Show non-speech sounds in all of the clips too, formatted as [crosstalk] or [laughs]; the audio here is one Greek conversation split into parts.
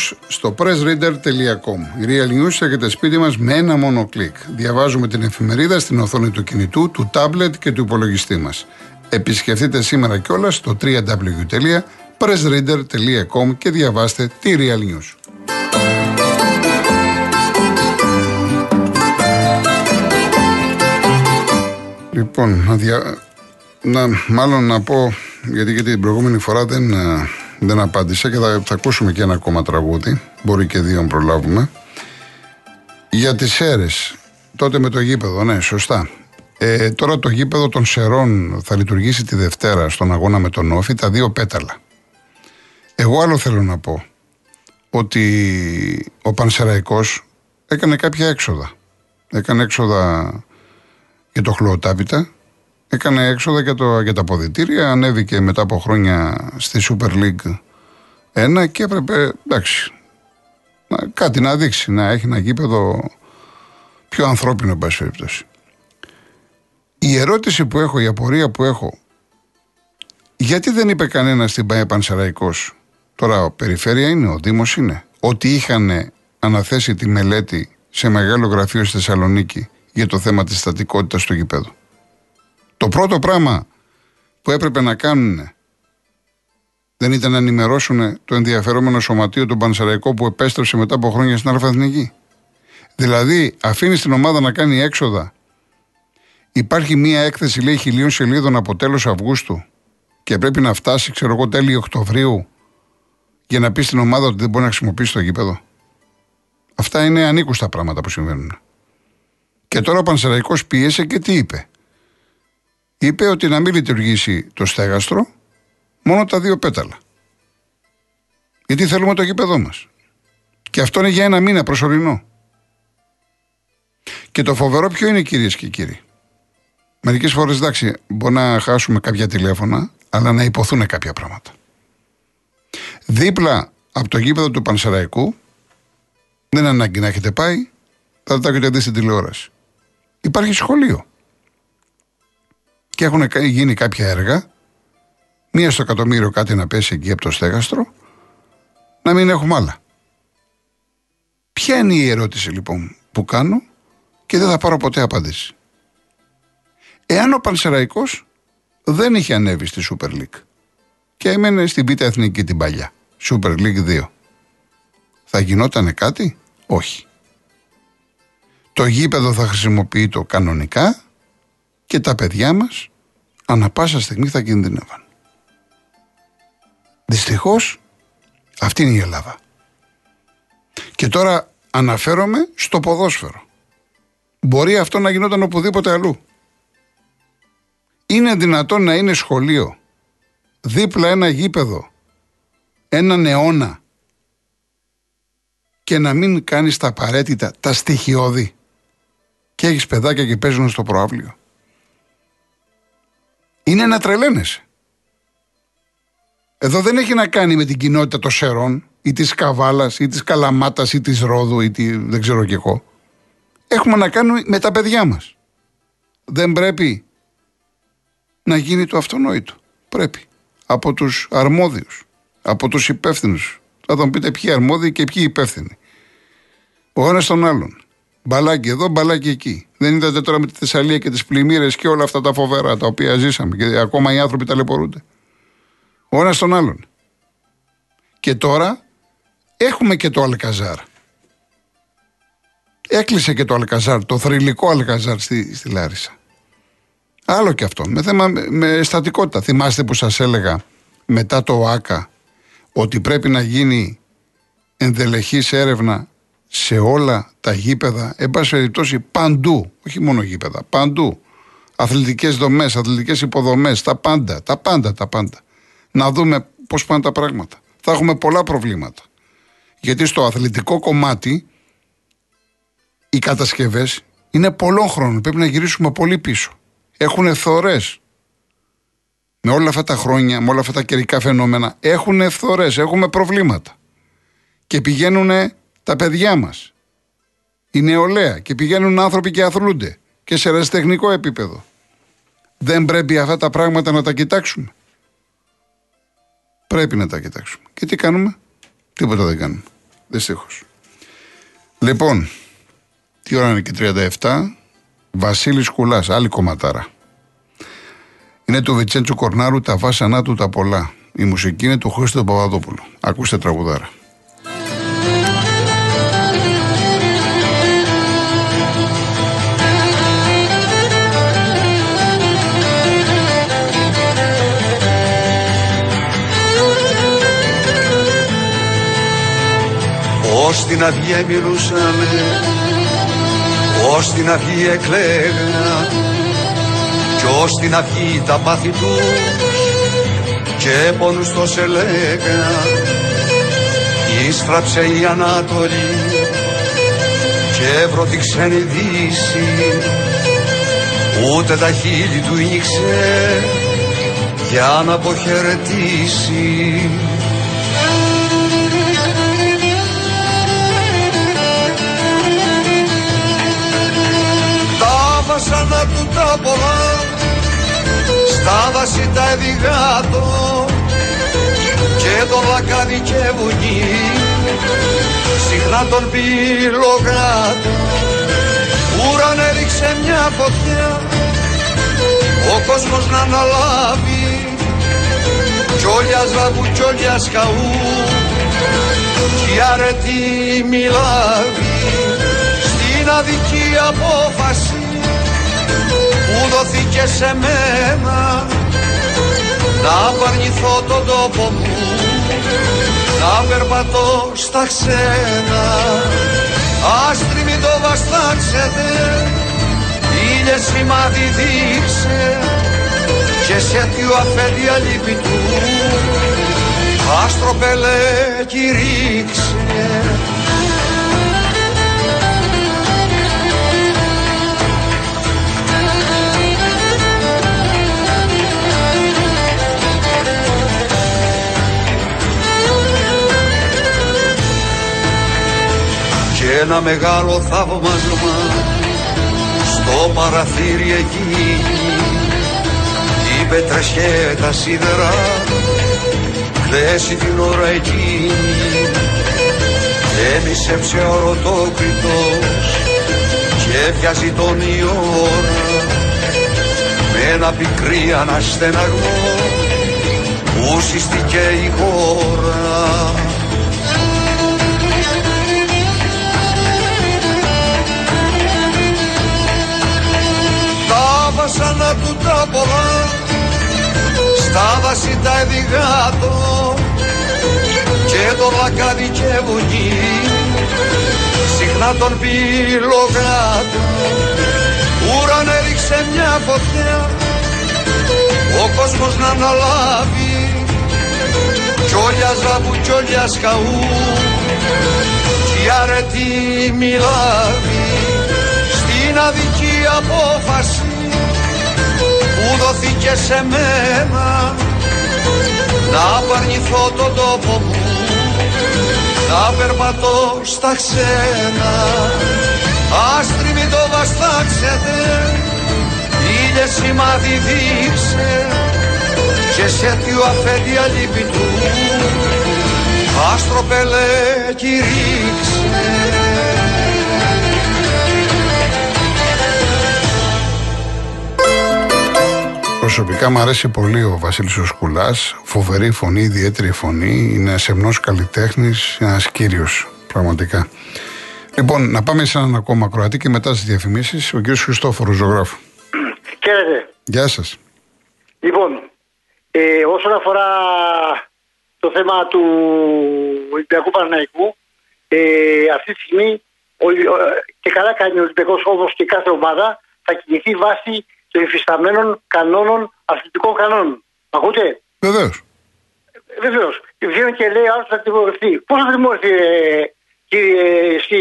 News στο pressreader.com. Η Real News έρχεται σπίτι μας με ένα μόνο κλικ. Διαβάζουμε την εφημερίδα στην οθόνη του κινητού, του τάμπλετ και του υπολογιστή μας. Επισκεφτείτε σήμερα κιόλας στο www.pressreader.com και διαβάστε τη Real News. Λοιπόν, να, δια... να μάλλον να πω, γιατί και την προηγούμενη φορά δεν, ε, δεν απάντησα και θα, θα ακούσουμε και ένα ακόμα τραγούδι, μπορεί και δύο να προλάβουμε. Για τις αίρες, τότε με το γήπεδο, ναι, σωστά. Ε, τώρα το γήπεδο των Σερών θα λειτουργήσει τη Δευτέρα στον αγώνα με τον Όφη, τα δύο πέταλα. Εγώ άλλο θέλω να πω, ότι ο Πανσεραϊκός έκανε κάποια έξοδα. Έκανε έξοδα για το χλωοτάπητα, έκανε έξοδα για, το, για τα ποδητήρια, ανέβηκε μετά από χρόνια στη Super League 1 και έπρεπε, εντάξει, να, κάτι να δείξει, να έχει ένα γήπεδο πιο ανθρώπινο, εν πάση περιπτώσει. Η ερώτηση που έχω, η απορία που έχω, γιατί δεν είπε κανένας στην ΠαΕ Πανσεραϊκός, τώρα ο Περιφέρεια είναι, ο Δήμος είναι, ότι είχαν αναθέσει τη μελέτη σε μεγάλο γραφείο στη Θεσσαλονίκη για το θέμα της στατικότητας του γηπέδου. Το πρώτο πράγμα που έπρεπε να κάνουν δεν ήταν να ενημερώσουν το ενδιαφερόμενο σωματείο του Πανσεραϊκό που επέστρεψε μετά από χρόνια στην Αλφαθνική. Δηλαδή, αφήνει την ομάδα να κάνει έξοδα. Υπάρχει μία έκθεση, λέει, χιλίων σελίδων από τέλος Αυγούστου και πρέπει να φτάσει, ξέρω εγώ, τέλη Οκτωβρίου για να πει στην ομάδα ότι δεν μπορεί να χρησιμοποιήσει το γήπεδο. Αυτά είναι ανήκουστα πράγματα που συμβαίνουν. Και τώρα ο Πανσεραϊκός πίεσε και τι είπε; Είπε ότι να μην λειτουργήσει το στέγαστρο, μόνο τα δύο πέταλα. Γιατί θέλουμε το γήπεδό μας. Και αυτό είναι για ένα μήνα προσωρινό. Και το φοβερό ποιο είναι κυρίες και κύριοι. Μερικές φορές εντάξει, μπορεί να χάσουμε κάποια τηλέφωνα, αλλά να υποθούν κάποια πράγματα. Δίπλα από το γήπεδο του Πανσεραϊκού, δεν είναι ανάγκη να έχετε πάει, θα το έχετε δει στην τηλεόραση υπάρχει σχολείο. Και έχουν γίνει κάποια έργα, μία στο εκατομμύριο κάτι να πέσει εκεί από το στέγαστρο, να μην έχουμε άλλα. Ποια είναι η ερώτηση λοιπόν που κάνω και δεν θα πάρω ποτέ απάντηση. Εάν ο Πανσεραϊκός δεν είχε ανέβει στη Super League και έμενε στην Πίτα Εθνική την παλιά, Super League 2, θα γινότανε κάτι; Όχι. Το γήπεδο θα χρησιμοποιεί το κανονικά και τα παιδιά μας ανα πάσα στιγμή θα κινδυνεύαν. Δυστυχώς αυτή είναι η Ελλάδα. Και τώρα αναφέρομαι στο ποδόσφαιρο. Μπορεί αυτό να γινόταν οπουδήποτε αλλού. Είναι δυνατόν να είναι σχολείο δίπλα ένα γήπεδο έναν αιώνα και να μην κάνεις τα απαραίτητα, τα στοιχειώδη και έχεις παιδάκια και παίζουν στο προάβλιο. Είναι να τρελαίνεσαι. Εδώ δεν έχει να κάνει με την κοινότητα των Σερών ή της Καβάλας ή της Καλαμάτας ή της Ρόδου ή τη, δεν ξέρω και εγώ. Έχουμε να κάνουμε με τα παιδιά μας. Δεν πρέπει να γίνει το αυτονόητο. Πρέπει. Από τους αρμόδιους. Από τους υπεύθυνους. Θα τον πείτε ποιοι αρμόδιοι και ποιοι υπεύθυνοι. Ο ένας τον άλλον. Μπαλάκι εδώ, μπαλάκι εκεί. Δεν είδατε τώρα με τη Θεσσαλία και τις πλημμύρες και όλα αυτά τα φοβερά τα οποία ζήσαμε και ακόμα οι άνθρωποι ταλαιπωρούνται. Ο ένας τον άλλον. Και τώρα έχουμε και το Αλκαζάρ. Έκλεισε και το Αλκαζάρ, το θρηλυκό Αλκαζάρ στη, στη Λάρισα. Άλλο και αυτό. Με θέμα με στατικότητα. Θυμάστε που σας έλεγα μετά το ΟΑΚΑ ότι πρέπει να γίνει ενδελεχής έρευνα σε όλα τα γήπεδα, εν πάση περιπτώσει παντού, όχι μόνο γήπεδα, παντού. Αθλητικές δομές, αθλητικές υποδομές, τα πάντα, τα πάντα, τα πάντα. Να δούμε πώς πάνε τα πράγματα. Θα έχουμε πολλά προβλήματα. Γιατί στο αθλητικό κομμάτι οι κατασκευές είναι πολλών χρόνων. Πρέπει να γυρίσουμε πολύ πίσω. Έχουν ευθορέ. Με όλα αυτά τα χρόνια, με όλα αυτά τα καιρικά φαινόμενα, έχουν ευθορέ, έχουμε προβλήματα. Και πηγαίνουν τα παιδιά μας. Η νεολαία και πηγαίνουν άνθρωποι και αθλούνται και σε ερασιτεχνικό επίπεδο. Δεν πρέπει αυτά τα πράγματα να τα κοιτάξουμε. Πρέπει να τα κοιτάξουμε. Και τι κάνουμε, τίποτα δεν κάνουμε. Δυστυχώς. Λοιπόν, τι ώρα είναι και 37. Βασίλης Κουλάς, άλλη κομματάρα. Είναι του Βιτσέντσου Κορνάρου τα βάσανά του τα πολλά. Η μουσική είναι του Χρήστο Παπαδόπουλου. Ακούστε τραγουδάρα. Ως την αυγή μιλούσαμε Ως την αυγή εκλέγα Κι ως την αυγή τα πάθη τους Και πόνους το σε λέγα Ίστραψε η Ανάτολη Και έβρω τη ξένη δύση Ούτε τα χείλη του ήξε Για να αποχαιρετήσει βάσανα του τα πολλά στα δάση τα εδιγάτο και τον λακάδι και βουνί συχνά τον πυλογάτο ουραν έριξε μια φωτιά. Ο κόσμος να αναλάβει. Κι όλιας λαβού κι όλιας καού κι η αρετή μιλάβει στην αδική απόφαση που δοθήκε σε μένα. Να απαρνηθώ τον τόπο μου να περπατώ στα ξένα. Άστρι μην το βαστάξετε ήλιε σημάδι δείξε και σε τι ο αφέντη αλήπη του άστρο πελέ κηρύξε ένα μεγάλο θαύμασμα στο παραθύρι εκεί. Οι πέτρες και τα σίδερα χθες την ώρα εκεί. Έμισεψε ο ρωτόκριτος και βιάζει τον η ώρα με ένα πικρή αναστεναγμό που συστηκε η χώρα του τα πολλά στα δάση τα εδιγάτο και το λακάδι και βουνί συχνά τον πυλογάτο ουραν έριξε μια φωτιά ο κόσμος να αναλάβει. Κι όλιας λαβού κι όλιας καού κι η αρετή μιλάβει. Στην αδική απόφαση που δοθήκε σε μένα. Να απαρνηθώ τον τόπο μου να περπατώ στα ξένα. Άστρι μην το βαστάξετε ήλιε σημάδι δείξε. Και σε τι ο αφέντη αλήπη του άστρο πελέ κηρύξε Προσωπικά μου αρέσει πολύ ο Βασίλης ο Σκουλάς, φοβερή φωνή, ιδιαίτερη φωνή, είναι σεμνός καλλιτέχνης, ένας κύριος πραγματικά. Λοιπόν, να πάμε σε έναν ακόμα Κροατή και μετά στις διαφημίσεις, ο κύριος Χριστόφορος, ζωγράφου. [clears throat] Χαίρετε. Γεια σας. Λοιπόν, ε, όσον αφορά το θέμα του Ολυμπιακού Παναναϊκού, ε, αυτή τη στιγμή και καλά κάνει ο Ολυμπιακός όπως και κάθε ομάδα θα κινηθεί βάσει των υφισταμένων κανόνων αθλητικών κανόνων. Ακούτε; Βεβαίως. Βεβαίως. Βγαίνει και λέει άλλο θα τιμωρηθεί. Πώς θα τιμωρηθεί, ε, κύριε εσύ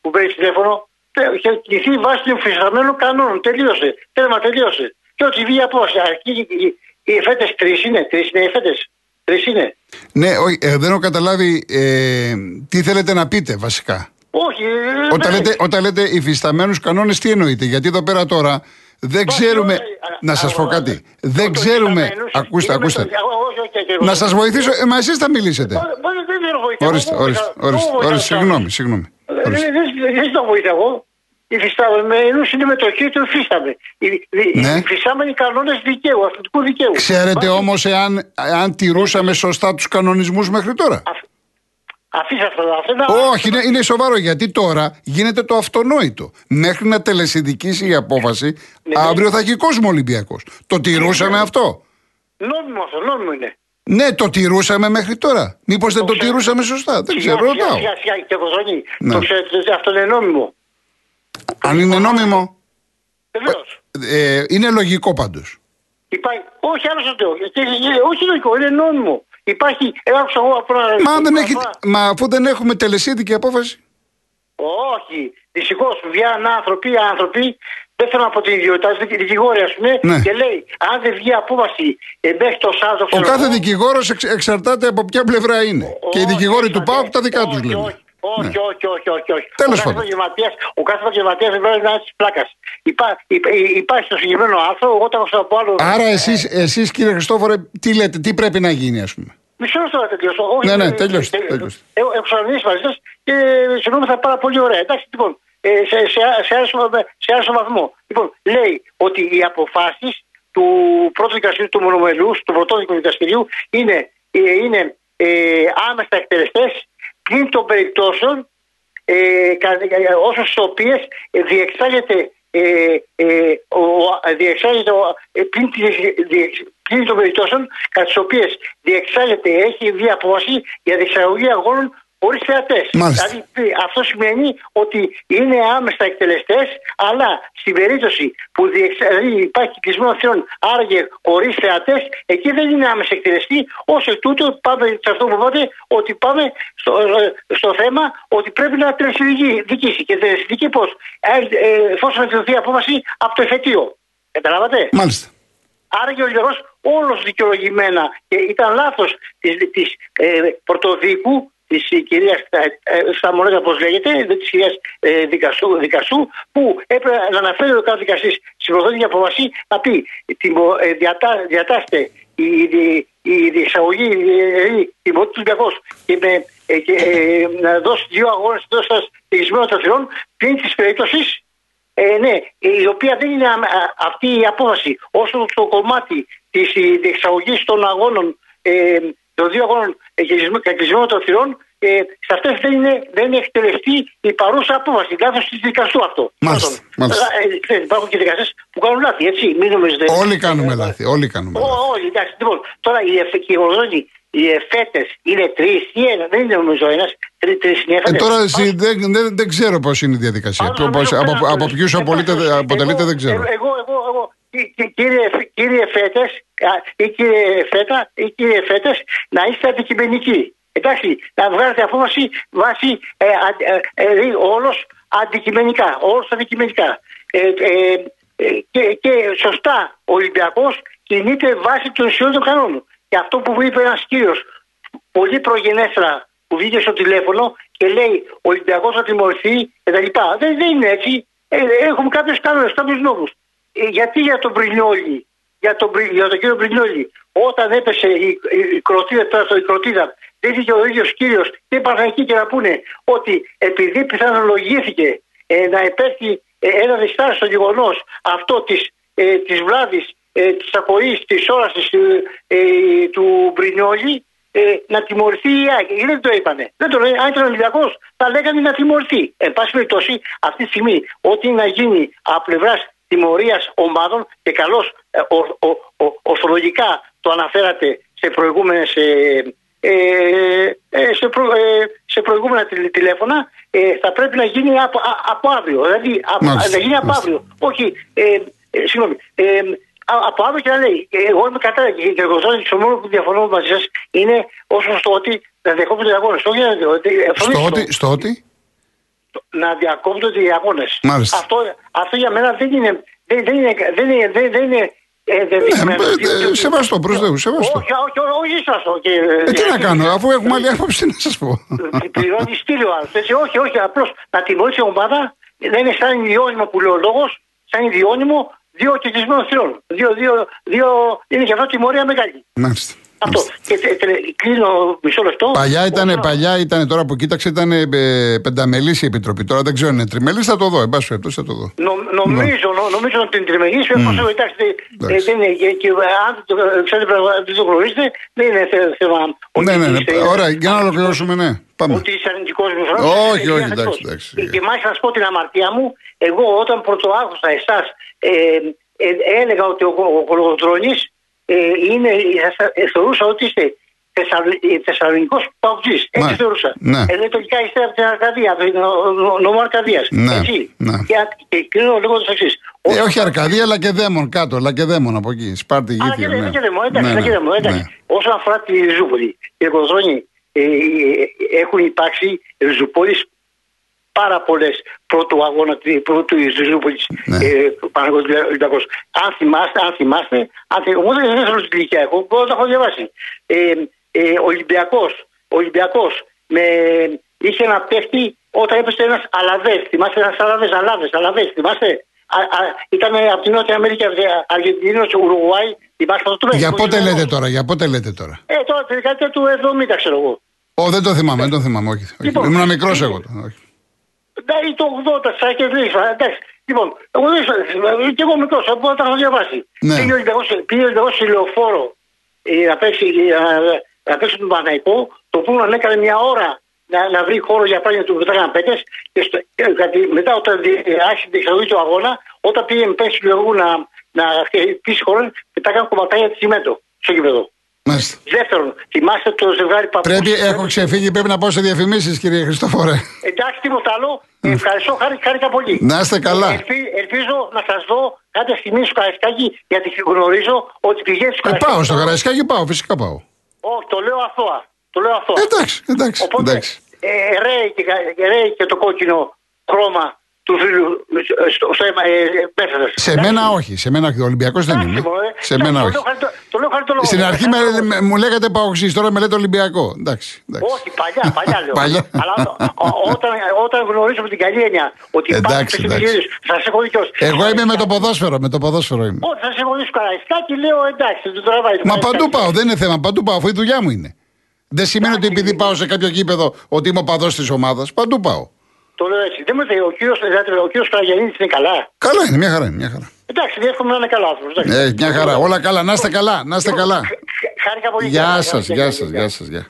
που παίρνεις τηλέφωνο, έχει κινηθεί βάσει των υφισταμένων κανόνων. Τελείωσε. Τέλμα, τελείωσε. Και ό,τι βγει από αρκεί οι εφέτες τρεις είναι. Τρεις είναι οι εφέτες. Τρεις είναι. Ναι, όχι, ε, δεν έχω καταλάβει ε, τι θέλετε να πείτε βασικά. Όχι. Ε, όταν, λέτε, όταν λέτε υφισταμένους κανόνες, τι εννοείτε; Γιατί εδώ πέρα τώρα δεν ξέρουμε. Να σας πω κάτι. Δεν ξέρουμε. Ακούστε, ακούστε. όχι, όχι, όχι, Να σας βοηθήσω, ε, μα εσείς θα μιλήσετε. Μα- μα Δεν θέλω βοήθεια. Ορίστε, Εγώ ορίστε, βοηθάω. ορίστε, Εγώ βοηθάω ορίστε, τους συγγνώμη, άλλους. συγγνώμη. Δεν- Ορίστε. Δεν δεν ζητάω βοήθεια εγώ. Υφιστάμενο ενό μετοχή του υφίσταμαι. Οι Ναι. οι υφιστάμενοι κανόνες δικαίου, αθλητικού δικαίου. Ξέρετε Βάσει- όμως εάν, αν τηρούσαμε σωστά τους κανονισμούς μέχρι τώρα; Αφ- Αφήστε αυτό. αυτό είναι- Όχι, είναι, είναι σοβαρό γιατί τώρα γίνεται το αυτονόητο. Μέχρι να τελεσυνδικήσει η απόφαση, Ναι. αύριο θα έχει κόσμο Ολυμπιακός. Το τηρούσαμε αυτό; Νόμιμο αυτό, νόμιμο είναι. Ναι, το τηρούσαμε μέχρι τώρα. Μήπως δεν το ξέρω. τηρούσαμε σωστά; Δεν Σιγά, ξέρω, σιγά, ρωτάω. Σιγά, σιγά, και Κοζόνη, Ναι. το ξέρετε ότι αυτό είναι νόμιμο. Αν είναι νόμιμο, Βεβαίω. ε, είναι λογικό πάντως. Υπάρχει... Όχι, άλλος δεν το λέω. Και- και- Όχι λογικό, είναι νόμιμο. Υπάρχει. Εγώ άκουσα εγώ από ένα. Μα, αν δεν έχει, από ένα- μα αφού δεν έχουμε τελεσίδικη απόφαση. Όχι. Δυστυχώς βγαίνουν άνθρωποι, άνθρωποι, δεν θέλω να πω την ιδιότητα, δικ- δικηγόροι ας πούμε, Ναι. και λέει, αν δεν βγει απόφαση ε, μέχρι το Σάββατο. Ο ξέρω κάθε εγώ, δικηγόρος εξαρτάται από ποια πλευρά είναι. Και οι όχι, δικηγόροι όχι, του ΠΑΟΚ τα δικά όχι, τους λένε. Όχι, όχι, Ναι. όχι, όχι, όχι, όχι. Τέλος ο κάθε πάντων. επαγγελματίας- Ο κάθε επαγγελματίας δεν πρέπει να είναι της πλάκας. Υπά, υπά, υπάρχει το συγκεκριμένο άρθρο, εγώ το έχω από άλλο. Άρα εσείς, εσείς κύριε Χριστόφορε τι λέτε, τι πρέπει να γίνει ας πούμε; Μισό λεπτό να τελειώσω. Όχι, Ναι, ναι, ε, τελειώστε, ε, τελειώστε. Έχω έχω ξαναμιλήσει μαζί σας και συνόμεθα πάρα πολύ ωραία. Εντάξει, λοιπόν, ε, σε, σε, σε, άσο, σε άσο βαθμό. Λοιπόν, λέει ότι οι αποφάσεις του πρώτου δικαστηρίου του Μονομελούς, του πρωτόδικου δικαστηρίου, είναι, ε, είναι ε, άμεσα εκτελεστές πλην των περιπτώσεων ε, κα- ε, όσες τις οποίες ε, διεξάγεται ε, ε, ο, ο- διεξάγεται ο, ε, πλην, της- διεξ- πλην των περιπτώσεων κατά τις οποίες διεξάγεται, έχει βγει απόφαση για διεξαγωγή αγώνων χωρίς θεατές. Μάλιστα. Δηλαδή ε, αυτό σημαίνει ότι είναι άμεσα εκτελεστές αλλά στην περίπτωση που διεξα... δηλαδή υπάρχει κυκλισμό θυρών άραγε χωρίς θεατές εκεί δεν είναι άμεσα εκτελεστή ως εκ τούτου πάμε σε αυτό που είπατε ότι πάμε στο, ε, στο θέμα ότι πρέπει να τελεσυνδικήσει και τελεσυνδική πώς ε, ε, εφόσον εκδοθεί απόφαση από το εφετείο. Καταλάβατε; Μάλιστα. Άρα και ο Ολυμπιακός όλος δικαιολογημένα και ήταν λάθος της, της ε, πρωτοδίκου της ε, κυρίας ε, ε, Σταμονέτα όπως λέγεται, δε της κυρίας ε, δικαστού, δικαστού που έπρεπε να αναφέρει ο κάθε δικαστής στην πρωτοδίκη απόφαση να πει τιμω- ε, διατά, διατάστε η, η, η διεξαγωγή, δηλαδή η του Ολυμπιακός και, με, ε, και ε, να δώσει δύο αγώνες εντός σας τελεισμένο των θυρών πλην της περίπτωσης. Ε, ναι, η οποία δεν είναι α, α, αυτή η απόφαση όσο το κομμάτι της ε, διεξαγωγής των αγώνων ε, των δύο αγώνων κλεισμένων των θυρών ε, σε αυτές δεν είναι, δεν είναι εκτελεστή η παρούσα απόφαση. Λάθος της δικαστού αυτό. Μάλιστα, Πρώτον. μάλιστα. Ε, ε, υπάρχουν και δικαστές που κάνουν λάθη, έτσι. Μην νομίζετε. Όλοι κάνουμε λάθη. Όλοι κάνουμε λάθη. Ω, Όλοι, εντάξει. Λοιπόν, τώρα οι, εφ, και οι, Γορδόνοι, οι εφέτες είναι τρεις ή ένα. Δεν είναι νομίζω ένας. Τρει, τρεις είναι οι Ε, εφέτες. τώρα εσύ, δεν, δεν, δεν ξέρω πώς είναι η διαδικασία. Άρα, Το πώς- νομίζω από πέραν από του. ποιους Ε, αποτελείται, εγώ- αποτελείται δεν ξέρω. ε, Εγώ, εγώ, εγώ. Κι- κι- Κύριε, Φ- κύριε Φέτες, α, ή κύριε Φέτα, ή κύριε Φέτες, να είστε αντικειμενικοί. Εντάξει, να βγάζετε απόφαση βάσει ε, α- ε, ε, ε, όλος αντικειμενικά, όλος αντικειμενικά. Ε, ε, ε, και, και σωστά ο Ολυμπιακός κινείται βάσει των ισχυρών των κανόνων. Και αυτό που είπε ένας κύριος πολύ προγενέστερα που βγήκε στο τηλέφωνο και λέει ο Ολυμπιακός θα τιμωρηθεί κτλ. Δεν, δεν είναι έτσι. Ε, έχουμε κάποιους κανόνες, κάποιους νόμους. Ε, γιατί για τον Πρινιόλη, για τον, Πρι- για τον κύριο Πρινιόλη, όταν έπεσε η, η, η κροτίδα, τώρα στο η κροτίδα, δεν είχε ο ίδιος κύριος και είπαν εκεί και να πούνε ότι επειδή πιθανολογήθηκε ε, να υπέρχει ε, ένα διστάριστο γεγονός αυτό της ε, της βλάβης, ε, της ακοής, της όρασης ε, ε, του Μπρινιόλη ε, να τιμωρηθεί η ΑΕΚ. Γιατί δεν το είπανε. Δεν το λέει. Αν ήταν Ολυμπιακός, θα λέγανε να τιμωρηθεί. Εν πάση περιπτώσει, αυτή τη στιγμή, ό,τι να γίνει από πλευράς τιμωρίας ομάδων και καλώς ε, ο- ο- ο- ορθολογικά το αναφέρατε σε προηγούμενες. Ε, ε, ε, σε, προ, ε, σε προηγούμενα τηλε- τηλέφωνα ε, θα πρέπει να γίνει από, α- από αύριο. Δηλαδή από, Μάλιστα, να γίνει από μάλιστα. αύριο. Όχι, ε, ε, συγγνώμη. Ε, α- από αύριο και να λέει, ε, εγώ είμαι κατά και εγώ το μόνο που διαφωνώ μαζί σας είναι όσο στο ότι να διακόπτονται οι αγώνες. Όχι να διακόπτονται. Στο ότι, στο ότι; Να διακόπτονται οι αγώνες. Μάλιστα. Αυτό, αυτό για μένα δεν είναι. Δεν, δεν είναι. Δεν είναι, δεν, δεν είναι ε, δεν Ναι, είναι- ε, ε, σεβαστό, προς Θεού, σεβαστό. Όχι, όχι, όχι, όχι, σεβαστό. Και, Ε, τι να κάνω, αφού έχουμε άλλη άποψη, τι να σας πω. πληρώνεις στήλιο άλλο. Έτσι, όχι, όχι, απλώς να τιμωρήσει η ομάδα δεν είναι σαν ιδιώνυμο που λέει ο λόγος, σαν ιδιώνυμο δύο κερδισμένων θυρών. Δύο, δύο, δύο, είναι και αυτό τιμωρία μεγάλη. Μάλιστα. Αυτό. Και τε- τε- κλείνω μισό λεπτό. Παλιά ήταν, Όσον- παλιά ήταν, τώρα που κοίταξε, ήταν ε, πενταμελή η επιτροπή. Τώρα δεν ξέρω αν είναι τριμελή, θα το δω. Εν πάση περιπτώσει θα το δω. Νο- νομίζω, νο- νομίζω ότι την τριμελή σου mm. εντάξει, ε, Εντάξει. δεν είναι, και, και αν δεν το, ξέρετε, πραγμα- δεν το γνωρίζετε, δεν είναι θε- θέμα. ότι Ναι, ναι, ναι. είστε- Ωραία, για να ολοκληρώσουμε, ναι. Πάμε. Ότι είσαι αρνητικό με Όχι, όχι, εντάξει, εντάξει. Και μάλιστα να σου πω την αμαρτία μου, εγώ όταν πρωτοάκουσα εσά, ε, ε, έλεγα ότι ο, ο Κολοκοτρόνη ε, είναι, ε, θεωρούσα ότι είστε Θεσσαλονικός παουτζή. Έτσι Ναι, θεωρούσα. ναι. Ενώ τελικά είστε από την Αρκαδία, από την νο- νο- νομό Αρκαδίας. Ναι, Έτσι. ναι. Και, και κρίνω λίγο το εξής. Ε, όχι Αρκαδία, αλλά και Δέμον κάτω. Αλλά και Δέμον από εκεί. Σπάρτη, Α, Γήθια. και ναι. δεν και δεν μου, εντάξει, Ναι, και δεν μου, ναι, εντάξει. ναι. Όσον αφορά τη Ριζούπολη, οι Κολοκοτρόνοι ε, ε, έχουν υπάρξει Ριζουπόλεις πάρα πολλές πρώτου αγώνα τη- πρώτου της Ριζούπολη Ναι. ε, Παναγιώτο Αν θυμάστε, αν θυμάστε, αν θυμ- εγώ δεν δεν θέλω στην ηλικία έχω, μπορώ να τα έχω διαβάσει. Ε, ε, Ολυμπιακός, Ολυμπιακός με, είχε ένα παίχτη όταν έπεσε ένας Αλαβές. Θυμάστε ένας Αλαβές, Αλαβέ, Αλαβές, θυμάστε; Α, α, ήταν από την Νότια Αμερική, από την Αργεντινό, Ουρουγουάη, θυμάστε αυτό το παίχτη. Για που πότε είναι λέτε εδώ. τώρα, για πότε λέτε τώρα; Ε, τώρα τη δεκαετία του 70, ξέρω εγώ. Ω, δεν το θυμάμαι, δεν το θυμάμαι, όχι. όχι. Λοιπόν, Ήμουν μικρός ε, εγώ. τότε, όχι. Ναι, ή το 80, θα και δεις, α, εντάξει. Λοιπόν, εγώ δεν είμαι και εγώ μικρός, από να τα έχω διαβάσει. Ναι. Πήγε ο Ολυμπιακός, πήγε ο Ολυμπιακός σε λεωφόρο ε, να παίξει, ε, να- να παίξει τον Παναϊκό, το οποίο να έκανε μια ώρα να, να βρει χώρο για πράγματα του πετάγαν πέτες και στο, ε, γιατί μετά όταν δι- ε, άρχισε την εξαγωγή του αγώνα, όταν πήγε με πέσει του Λεωγού να, να χτυπήσει χώρο, πετάγαν κομματάκια τη τσιμέντο στο γήπεδο. Μάλιστα. Δεύτερον, θυμάστε το ζευγάρι παππούς. Πρέπει, έχω ξεφύγει, πρέπει να πάω σε διαφημίσεις, κύριε Χριστόφορε. Εντάξει, τίποτα άλλο. Ευχαριστώ, χάρη, χάρηκα πολύ. Να είστε καλά. Ελπι- ελπίζω να σας δω κάποια στιγμή στο Καραϊσκάκι, γιατί γνωρίζω ότι πηγαίνει στο Ε, Καραϊσκάκι. πάω στο Καραϊσκάκι, πάω, φυσικά πάω. Όχι, το λέω αθώα. Το λέω αθώα. Εντάξει, εντάξει, Οπότε, εντάξει. ε, ρέει, και, κα- ρέει και το κόκκινο χρώμα του φίλου ε, στο, στο αίμα, ε, ε, μέσα σας. Σε Εντάξει. μένα όχι, σε μένα όχι. Ολυμπιακός δεν Εντάξει, είμαι. μωρέ. Σε μένα το όχι. λέω χαριτο- Το λέω χαριτολόγο. Στην αρχή με, Χαριτολόγο. με- μου λέγατε Παοξή, τώρα με λέτε Ολυμπιακό. Εντάξει. εντάξει. Όχι, παλιά, παλιά λέω. [laughs] Παλιά. Αλλά ό- ό- όταν, όταν γνωρίζουμε την καλή έννοια ότι Εντάξει, εντάξει. θα σε έχω δικαιώσει. Εγώ είμαι με το ποδόσφαιρο, με το ποδόσφαιρο είμαι. Όταν θα σε έχω δει στο Καραϊσκάκι, λέω εντάξει, δεν το τραβάει. το Μα Καραϊσκάκι. παντού πάω, δεν είναι θέμα. Παντού πάω, αφού η δουλειά μου είναι. Δεν σημαίνει ότι επειδή πάω σε κάποιο γήπεδο ότι είμαι οπαδό της ομάδας. Παντού πάω. Το λέω έτσι. Δεν μου λέει, ο κύριος ο κύριος Καραγιαννίδης είναι καλά. Καλά είναι, μια χαρά είναι. Μια χαρά. Εντάξει, εύχομαι να είναι καλά άνθρωπος. Ε, μια χαρά. Όλα καλά. Να είστε καλά. Να είστε καλά. Χάρηκα πολύ. Γεια σας, γεια σας, γεια σας. Γεια.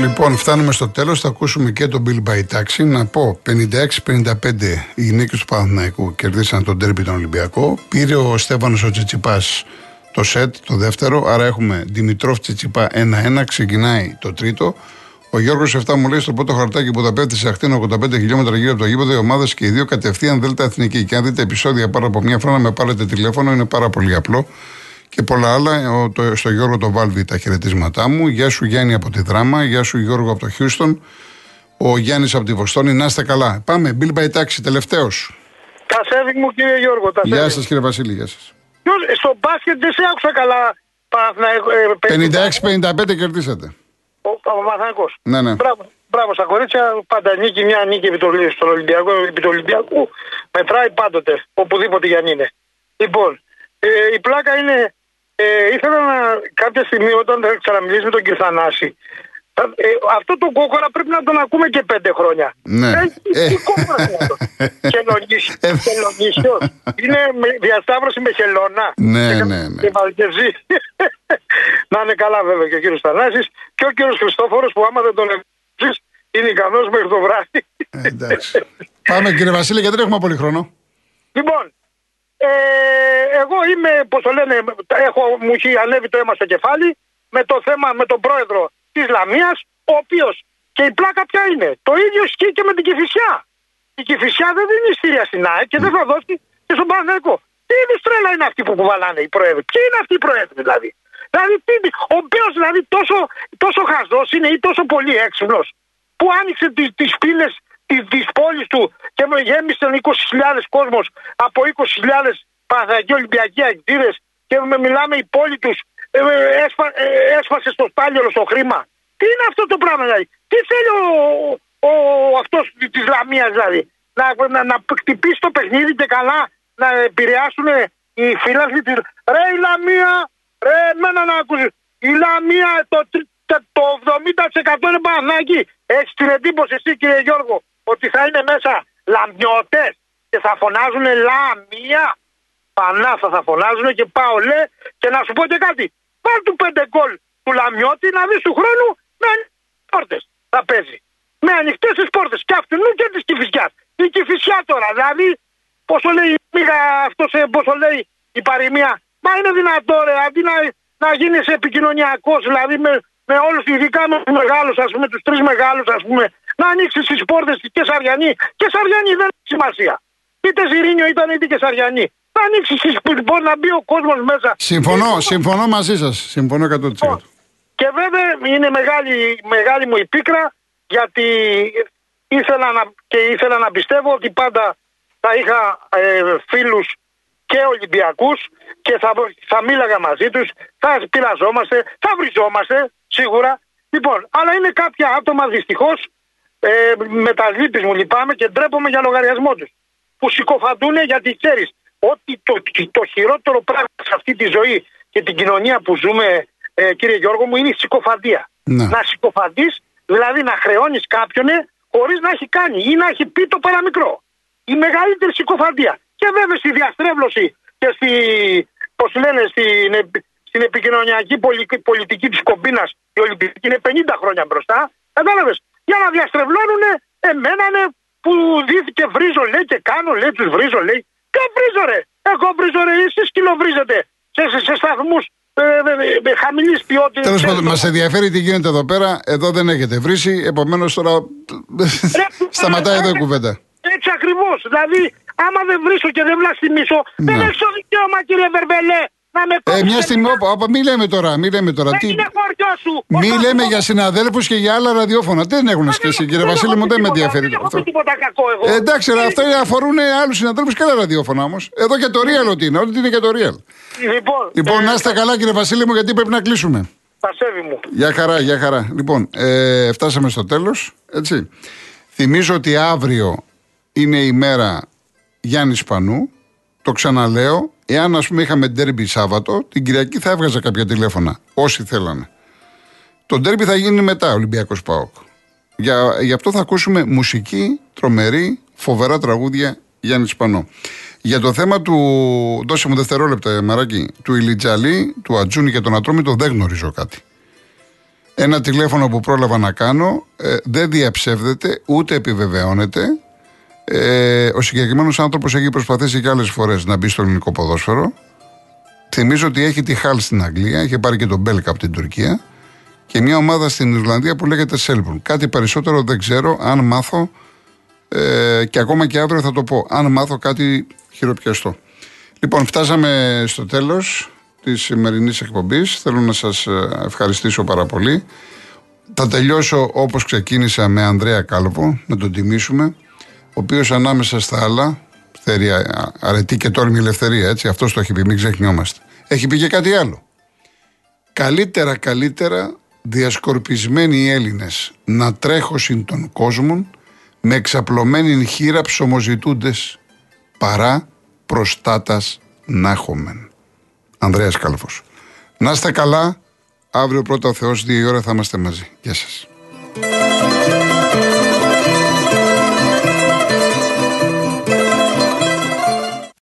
Λοιπόν, φτάνουμε στο τέλος, θα ακούσουμε και τον Bill by Taxi. Να πω, 56-55 οι νίκες του Παναθηναϊκού κερδίσαν τον τέρπι τον Ολυμπιακό. Πήρε ο Στέφανος ο Τσιτσιπάς το σετ, το δεύτερο. Άρα έχουμε Δημητρόφ Τσιτσιπά 1-1, ξεκινάει το τρίτο. Ο Γιώργος 7 μου λέει στο πρώτο χαρτάκι που θα πέφτει σε ακτίνο 85 χιλιόμετρα γύρω από το γήπεδο, οι ομάδες και οι δύο κατευθείαν δέλτα εθνική. Και αν δείτε επεισόδια πάρα από μια φορά να με πάρετε τηλέφωνο, είναι πάρα πολύ απλό και πολλά άλλα. Ο, το, στο Γιώργο το Βάλβι τα χαιρετίσματά μου. Γεια σου Γιάννη από τη Δράμα. Γεια σου Γιώργο από το Χιούστον. Ο Γιάννης από τη Βοστόνη. Να είστε καλά. Πάμε. Bill by Taxi, τελευταίος. Τασέβη μου κύριε Γιώργο. Τασέβη. Γεια σας κύριε Βασίλη, γεια σας. Ποιος- Στο μπάσκετ δεν σε άκουσα καλά. Παναθηναϊκό, ε, 56-55 κερδίσατε. Ο, ο Παναθηναϊκός. Ναι, ναι. Μπράβο, μπράβο στα κορίτσια. Πάντα νίκη, μια νίκη επί του- στον Ολυμπιακό. Επί του Ολυμπιακού μετράει πάντοτε. Οπουδήποτε για αν είναι. Λοιπόν, ε, η πλάκα είναι. Ε, ήθελα να κάποια στιγμή όταν θα ξαναμιλήσει με τον κ. Θανάση. θα- Ε, αυτό το κόκορα πρέπει να τον ακούμε και πέντε χρόνια. Ναι. Ε, Ε. τι κόκορα είναι αυτό; [laughs] Χελονίσιο. Ε. Χελονίσιο. Είναι με, διασταύρωση με χελώνα. Ναι, Και- ναι, ναι. και Βαλκεζή. [laughs] να είναι καλά βέβαια και ο κύριος Θανάσης και ο κύριος Χριστόφορος που άμα δεν τον εμπιστεύεις είναι ικανός μέχρι το βράδυ. Ε, εντάξει. Πάμε κύριε Βασίλη, γιατί δεν έχουμε πολύ χρόνο. Λοιπόν, ε, εγώ είμαι, πώς το λένε, έχω, μου έχει ανέβει το αίμα στο κεφάλι με το θέμα με τον πρόεδρο της Λαμίας, ο οποίος και η πλάκα ποια είναι. Το ίδιο ισχύει και με την Κηφισιά. Η Κηφισιά δεν δίνει στήρια στην ΑΕΚ και δεν θα δώσει και στον Παναγενικό. Τι είδου τρέλα είναι αυτή που κουβαλάνε οι πρόεδροι. Ποιοι είναι αυτοί οι πρόεδροι δηλαδή; Δηλαδή, τι, ο οποίος δηλαδή τόσο, τόσο χαζός είναι ή τόσο πολύ έξυπνος που άνοιξε τις τις πύλες της της πόλης του και με γέμισαν 20.000 κόσμος από 20.000 Παναθηναϊκοί Ολυμπιακοί αγκύρε και με μιλάμε η πόλη τους ε, ε, έσπα, ε, έσπασε στο στάλιολο στο χρήμα. Τι είναι αυτό το πράγμα δηλαδή; Τι θέλει ο, ο, αυτός της Λαμίας δηλαδή; Να, να, να χτυπήσει το παιχνίδι και καλά να επηρεάσουν οι φίλαθλοι της. Ρε η Λαμία, Ρε, εμένα να ακούσεις. Η Λαμία το, το, το 70% είναι Παναγί. Έχεις την εντύπωση εσύ κύριε Γιώργο ότι θα είναι μέσα λαμιώτες και θα φωνάζουν Λαμία. Πανάσα θα φωνάζουν και πάω λέ και να σου πω και κάτι. Πάρ του πέντε γκολ του Λαμιώτη να δεις του χρόνου με πόρτες θα παίζει. Με ανοιχτές τις πόρτες και αυτού και της κυφισιά. Η κυφισιά τώρα, δηλαδή, πόσο λέει αυτός, ε, πόσο λέει η παροιμία. Μα είναι δυνατό, ρε, αντί να, να γίνεις επικοινωνιακός, δηλαδή με, με όλους, ειδικά με τους μεγάλους, ας πούμε, τους τρεις μεγάλους, ας πούμε, να ανοίξεις τις πόρτες και Σαριανή. Και Σαριανή δεν έχει σημασία. Είτε Ζηρίνιο ήταν είτε και Σαριανή. Να ανοίξει τι πόρτε, να μπει ο κόσμος μέσα. Συμφωνώ, συμφωνώ μαζί σας. Συμφωνώ 100%. Και βέβαια είναι μεγάλη, μεγάλη μου η πίκρα γιατί ήθελα να, και ήθελα να πιστεύω ότι πάντα θα είχα ε, φίλους και Ολυμπιακούς και θα, θα μίλαγα μαζί τους, θα πειραζόμαστε, θα βριζόμαστε σίγουρα. Λοιπόν, αλλά είναι κάποια άτομα δυστυχώς ε, με τα λύπης μου λυπάμαι και ντρέπομαι για λογαριασμό τους που συκοφαντούν γιατί ξέρεις ότι το, το χειρότερο πράγμα σε αυτή τη ζωή και την κοινωνία που ζούμε ε, κύριε Γιώργο μου, είναι η συκοφαντία. Ναι. Να συκοφαντεί, δηλαδή να χρεώνεις κάποιον χωρίς να έχει κάνει ή να έχει πει το παραμικρό. Η μεγαλύτερη συκοφαντία. Και βέβαια στη διαστρέβλωση και στη, πώς λένε, στην, στην επικοινωνιακή πολιτική της κομπίνας, η Ολυμπιακή είναι 50 χρόνια μπροστά. Κατάλαβες. Για να διαστρεβλώνουν εμένα που δίθηκε βρίζω λέει και κάνω λέει τους βρίζω λέει. Και βρίζω ρε. Εγώ βρίζω ρε. Εσεί κυλοβρίζετε σε, σε, σε σταθμούς ε, με χαμηλής ποιότητας. Τέλος πάντων, μας ενδιαφέρει τι γίνεται εδώ πέρα. Εδώ δεν έχετε βρήσει. Επομένως τώρα. [laughs] σταματάει εδώ η κουβέντα. Έτσι ακριβώς. Δηλαδή, άμα δεν βρίσω και δεν βλαστημίσω, ναι. δεν έχεις το δικαίωμα, κύριε Βερβελέ, να με Ε, μια στιγμή, όπα, όπα, μη λέμε τώρα, μη λέμε τώρα. Δεν τι... είναι χωριό σου. Μη λέμε για συναδέλφους και για άλλα ραδιόφωνα. Δεν έχουν σχέση, κύριε Βασίλη μου, δεν με ενδιαφέρει αυτό. Δεν τίποτα κακό εγώ. Ε, εντάξει, αλλά αυτά αφορούν άλλους συναδέλφους και άλλα ραδιόφωνα όμως. Εδώ και το real ότι είναι, ό,τι είναι και το real. Λοιπόν, Λοιπόν, ε, να είστε καλά, κύριε Βασίλη μου, γιατί πρέπει να κλείσουμε. Πασέβη μου. Γεια χαρά, γεια χαρά. Λοιπόν, ε, φτάσαμε στο τέλος. Έτσι. Θυμίζω ότι αύριο είναι η μέρα Γιάννης Σπανού. Το ξαναλέω. Εάν ας πούμε είχαμε ντέρμπι Σάββατο, την Κυριακή θα έβγαζα κάποια τηλέφωνα. Όσοι θέλανε. Το ντέρμπι θα γίνει μετά, Ολυμπιακός Πάοκ. Για, γι' αυτό θα ακούσουμε μουσική, τρομερή, φοβερά τραγούδια Γιάννης Σπανό. Για το θέμα του. Δώσε μου δευτερόλεπτα, Μαράκι. Του Ηλιτζαλή, του Ατζούνι και τον Ατρόμητο δεν γνωρίζω κάτι. Ένα τηλέφωνο που πρόλαβα να κάνω ε, δεν διαψεύδεται ούτε επιβεβαιώνεται. Ε, ο συγκεκριμένος άνθρωπος έχει προσπαθήσει και άλλες φορές να μπει στο ελληνικό ποδόσφαιρο. Θυμίζω ότι έχει τη Χάλ στην Αγγλία, είχε πάρει και τον Μπέλκα από την Τουρκία και μια ομάδα στην Ιρλανδία που λέγεται Σέλμπουρν. Κάτι περισσότερο δεν ξέρω αν μάθω ε, και ακόμα και αύριο θα το πω. Αν μάθω κάτι χειροπιαστό. Λοιπόν, φτάσαμε στο τέλος της σημερινής εκπομπής. Θέλω να σας ευχαριστήσω πάρα πολύ. Θα τελειώσω όπως ξεκίνησα με Ανδρέα Κάλβο, να τον τιμήσουμε, ο οποίος ανάμεσα στα άλλα, θέλει αρετή και τόρμη ελευθερία, έτσι, αυτός το έχει πει, μην ξεχνιόμαστε. Έχει πει και κάτι άλλο. Καλύτερα, καλύτερα διασκορπισμένοι οι Έλληνες να τρέχωσιν των κόσμων με εξαπλωμένη χείρα ψωμοζητούντες παρά προστάτας να έχομεν. Ανδρέας Κάλφος. Να είστε καλά. Αύριο πρώτα ο Θεός δύο ώρα θα είμαστε μαζί. Γεια σας.